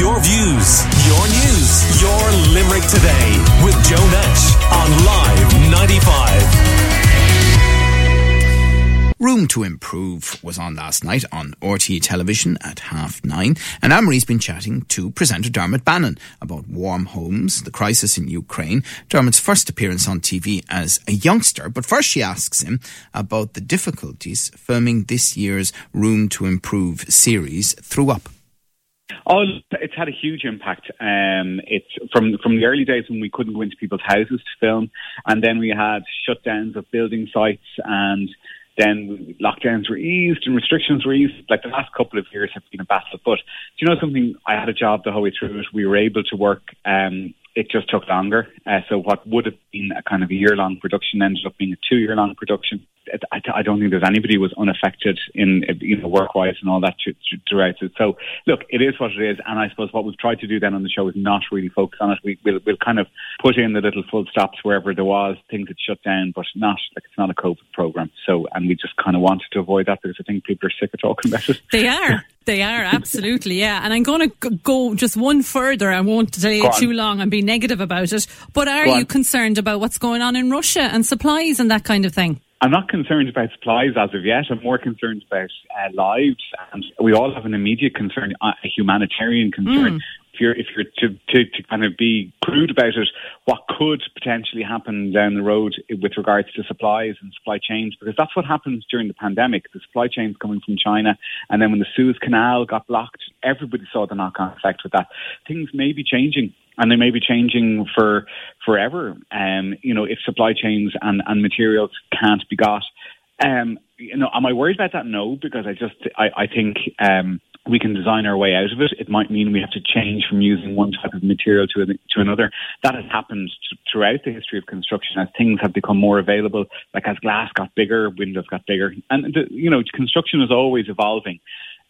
Your views, your news, your Limerick today with Joe Nash on Live 95. Room to Improve was on last night on RTÉ television at half nine, and Anne-Marie's been chatting to presenter Dermot Bannon about warm homes, the crisis in Ukraine, Dermot's first appearance on TV as a youngster. But first she asks him about the difficulties filming this year's Room to Improve series threw up. Oh, it's had a huge impact. Um, it's from from the early days when we couldn't go into people's houses to film, and then we had shutdowns of building sites, and then lockdowns were eased and restrictions were eased. Like the last couple of years have been a battle. But do you know something? I had a job the whole way through it. We were able to work. Um, it just took longer. Uh, so what would have been a kind of a year long production ended up being a two year long production. I, I, don't think there's anybody who was unaffected in you know work wise and all that throughout it. So look, it is what it is, and I suppose what we've tried to do then on the show is not really focus on it. We, will we'll kind of put in the little full stops wherever there was things that shut down, but not like it's not a COVID program. So and we just kind of wanted to avoid that because I think people are sick of talking about it. They are. They are absolutely, yeah. And I'm going to go just one further. I won't delay it too long and be negative about it. But are you concerned about what's going on in Russia and supplies and that kind of thing? I'm not concerned about supplies as of yet. I'm more concerned about uh, lives, and we all have an immediate concern, a humanitarian concern. Mm you're if you're to, to, to kind of be crude about it, what could potentially happen down the road with regards to supplies and supply chains, because that's what happens during the pandemic. The supply chains coming from China, and then when the Suez Canal got blocked, everybody saw the knock-on effect with that. Things may be changing and they may be changing for forever. Um, you know, if supply chains and, and materials can't be got. Um, you know, am I worried about that? No, because I just I, I think um, we can design our way out of it. It might mean we have to change from using one type of material to, to another. That has happened t- throughout the history of construction as things have become more available. Like as glass got bigger, windows got bigger, and the, you know construction is always evolving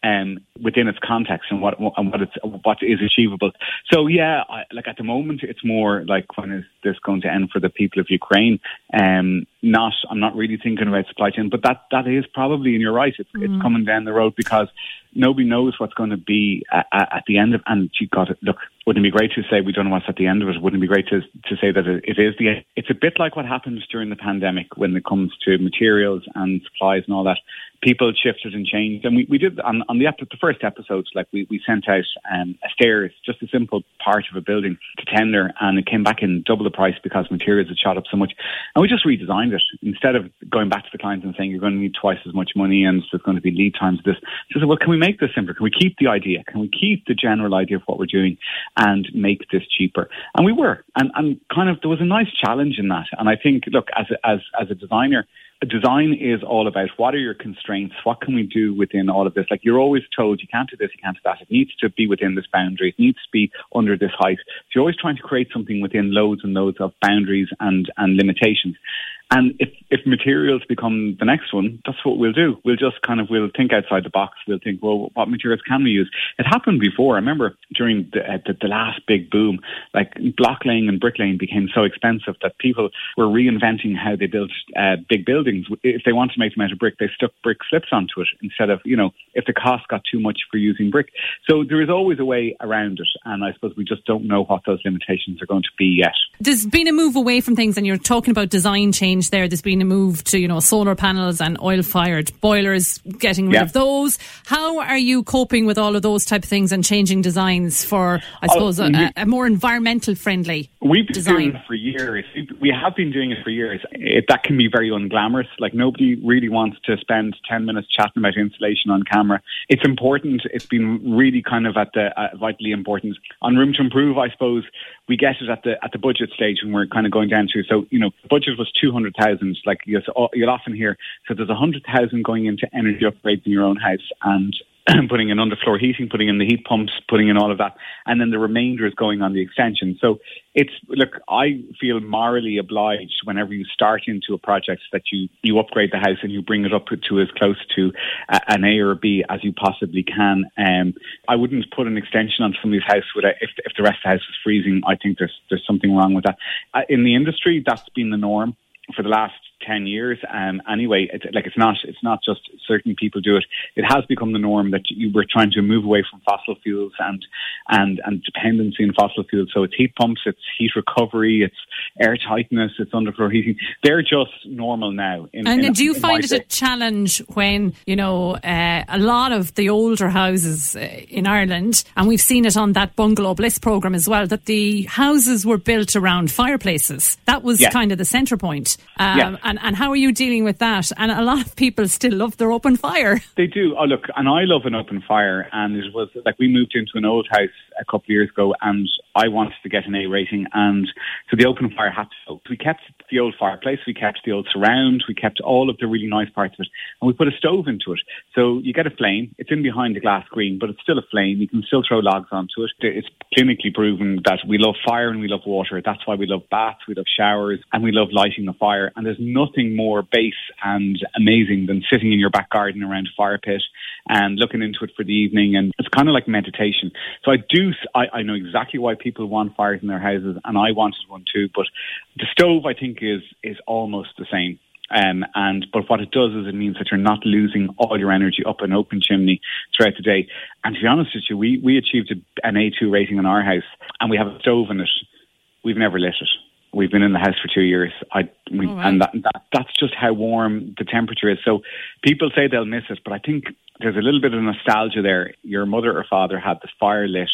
um, within its context and what and what it's what is achievable. So yeah, I, like at the moment, it's more like when is this going to end for the people of Ukraine? Um, not, I'm not really thinking about supply chain, but that that is probably, and you're right, it's, mm. it's coming down the road because nobody knows what's going to be at, at the end of. And you got it. Look, wouldn't it be great to say we don't know what's at the end of it? Wouldn't it be great to to say that it, it is the? End? It's a bit like what happens during the pandemic when it comes to materials and supplies and all that people shifted and changed. And we, we did on, on the, the first episodes, like we, we sent out um, a stairs, just a simple part of a building to tender, and it came back in double the price because materials had shot up so much. And we just redesigned it instead of going back to the clients and saying you're going to need twice as much money and there's going to be lead times. This, so said, well, can we make this simpler? Can we keep the idea? Can we keep the general idea of what we're doing and make this cheaper? And we were, and and kind of there was a nice challenge in that. And I think, look, as a, as as a designer design is all about what are your constraints? What can we do within all of this? Like you're always told you can't do this, you can't do that. It needs to be within this boundary. It needs to be under this height. So you're always trying to create something within loads and loads of boundaries and, and limitations. And if, if materials become the next one, that's what we'll do. We'll just kind of, we'll think outside the box. We'll think, well, what materials can we use? It happened before. I remember during the, uh, the, the, last big boom, like block laying and brick laying became so expensive that people were reinventing how they built uh, big buildings. If they wanted to make them out of brick, they stuck brick slips onto it instead of, you know, if the cost got too much for using brick. So there is always a way around it. And I suppose we just don't know what those limitations are going to be yet. There's been a move away from things and you're talking about design change change there. There's been a move to, you know, solar panels and oil fired boilers, getting rid yeah. of those. How are you coping with all of those type of things and changing designs for, I oh, suppose, a, a, more environmental friendly We've been design? doing it for years. We have been doing it for years. It, that can be very unglamorous. Like nobody really wants to spend 10 minutes chatting about insulation on camera. It's important. It's been really kind of at the uh, vitally important. On Room to Improve, I suppose, we get it at the at the budget stage when we're kind of going down to. So you know, the budget was two hundred thousand. Like you'll, you'll often hear, so there's a hundred thousand going into energy upgrades in your own house, and putting in underfloor heating, putting in the heat pumps, putting in all of that, and then the remainder is going on the extension. So it's look, I feel morally obliged whenever you start into a project that you you upgrade the house and you bring it up to as close to an A or a B as you possibly can. Um, I wouldn't put an extension on somebody's house without, if if the rest of the house is freezing. I think there's there's something wrong with that. Uh, in the industry, that's been the norm for the last ten years. Um, anyway, it's, like it's not it's not just certain people do it. It has become the norm that you, we're trying to move away from fossil fuels and and and dependency in fossil fuels. So it's heat pumps, it's heat recovery, it's air tightness, it's underfloor heating. They're just normal now. In, and in, do you find it a challenge when you know uh, a lot of the older houses uh, in Ireland, and we've seen it on that bungalow bliss program as well, that the houses were built around fireplaces. That was kind of the centre point. Um, yeah. And, and how are you dealing with that? And a lot of people still love their open fire. They do. Oh, look, and I love an open fire. And it was like we moved into an old house a couple of years ago, and I wanted to get an A rating, and so the open fire had to. Go. We kept the old fireplace, we kept the old surround, we kept all of the really nice parts of it, and we put a stove into it. So you get a flame. It's in behind the glass screen, but it's still a flame. You can still throw logs onto it. It's clinically proven that we love fire and we love water. That's why we love baths, we love showers, and we love lighting a fire. And there's nothing more base and amazing than sitting in your back garden around a fire pit and looking into it for the evening. And it's kind of like meditation. So I do, I, I know exactly why people want fires in their houses, and I wanted one too. But the stove, I think, is is almost the same. Um, and but what it does is it means that you're not losing all your energy up an open chimney throughout the day. And to be honest with you, we we achieved an A2 rating in our house, and we have a stove in it. We've never lit it. We've been in the house for two years. I, we, oh, and that, that, that's just how warm the temperature is. So people say they'll miss it, but I think there's a little bit of nostalgia there. Your mother or father had the fire lit,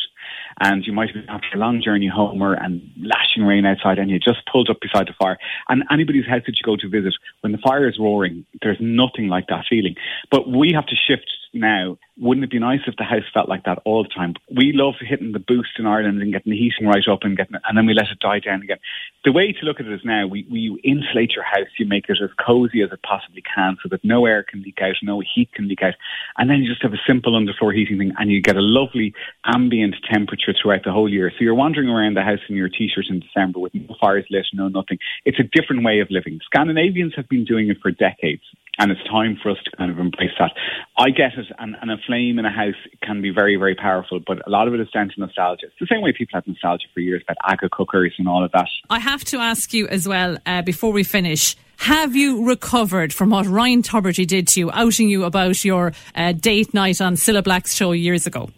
and you might have been after a long journey home or and lashing rain outside, and you just pulled up beside the fire. And anybody's house that you go to visit, when the fire is roaring, there's nothing like that feeling. But we have to shift now wouldn't it be nice if the house felt like that all the time? We love hitting the boost in Ireland and getting the heating right up and getting and then we let it die down again. The way to look at it is now we, we insulate your house, you make it as cozy as it possibly can so that no air can leak out, no heat can leak out, and then you just have a simple underfloor heating thing and you get a lovely ambient temperature throughout the whole year. So you're wandering around the house in your t-shirt in December with no fires lit, no nothing. It's a different way of living. Scandinavians have been doing it for decades and it's time for us to kind of embrace that. I get it, and, and, a flame in a house can be very, very powerful, but a lot of it is down to nostalgia. It's the same way people have nostalgia for years about Aga cookers and all of that. I have to ask you as well, uh, before we finish, have you recovered from what Ryan Tubridy did to you, outing you about your uh, date night on Cilla Black's show years ago?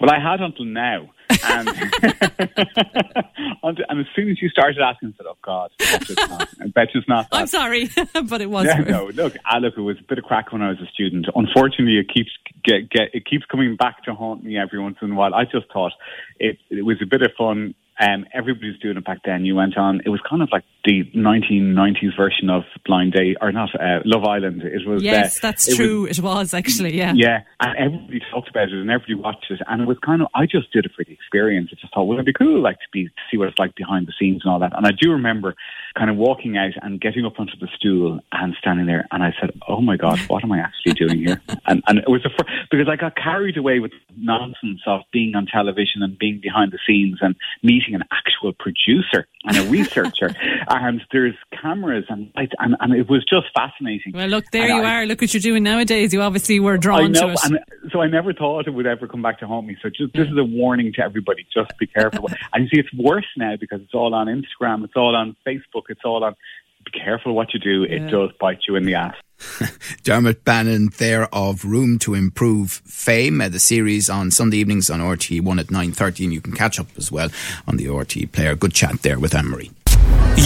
Well, I had until now. And, and, as soon as you started asking, I said, "Oh God, I bet it's not." I bet it's not I'm sorry, but it was. Yeah, no, look, ah, look, it was a bit of crack when I was a student. Unfortunately, it keeps get, get it keeps coming back to haunt me every once in a while. I just thought it it was a bit of fun um, everybody was doing it back then. You went on. It was kind of like the 1990s version of Blind Date, or not uh, Love Island. It was. Yes, uh, that's it true. Was, it was actually, yeah. Yeah, and everybody talked about it, and everybody watched it, and it was kind of. I just did it for the experience. I just thought, well, it'd be cool, like to be to see what it's like behind the scenes and all that. And I do remember kind of walking out and getting up onto the stool and standing there, and I said, "Oh my God, what am I actually doing here?" and and it was the first, because I got carried away with nonsense of being on television and being behind the scenes and meeting an actual producer and a researcher, and there's cameras and, and and it was just fascinating. Well, look, there and you I, are. Look what you're doing nowadays. You obviously were drawn know, to it. And so I never thought it would ever come back to haunt me. So just this is a warning to everybody: just be careful. and you see, it's worse now because it's all on Instagram, it's all on Facebook, it's all on. Be careful what you do; yeah. it does bite you in the ass. Dermot Bannon there of Room to Improve fame. Uh, the series on Sunday evenings on RTÉ1 at 9.30 and you can catch up as well on the RTÉ player. Good chat there with Anne-Marie.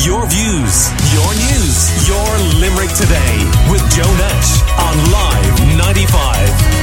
Your views, your news, your Limerick today with Joe Nash on Live 95.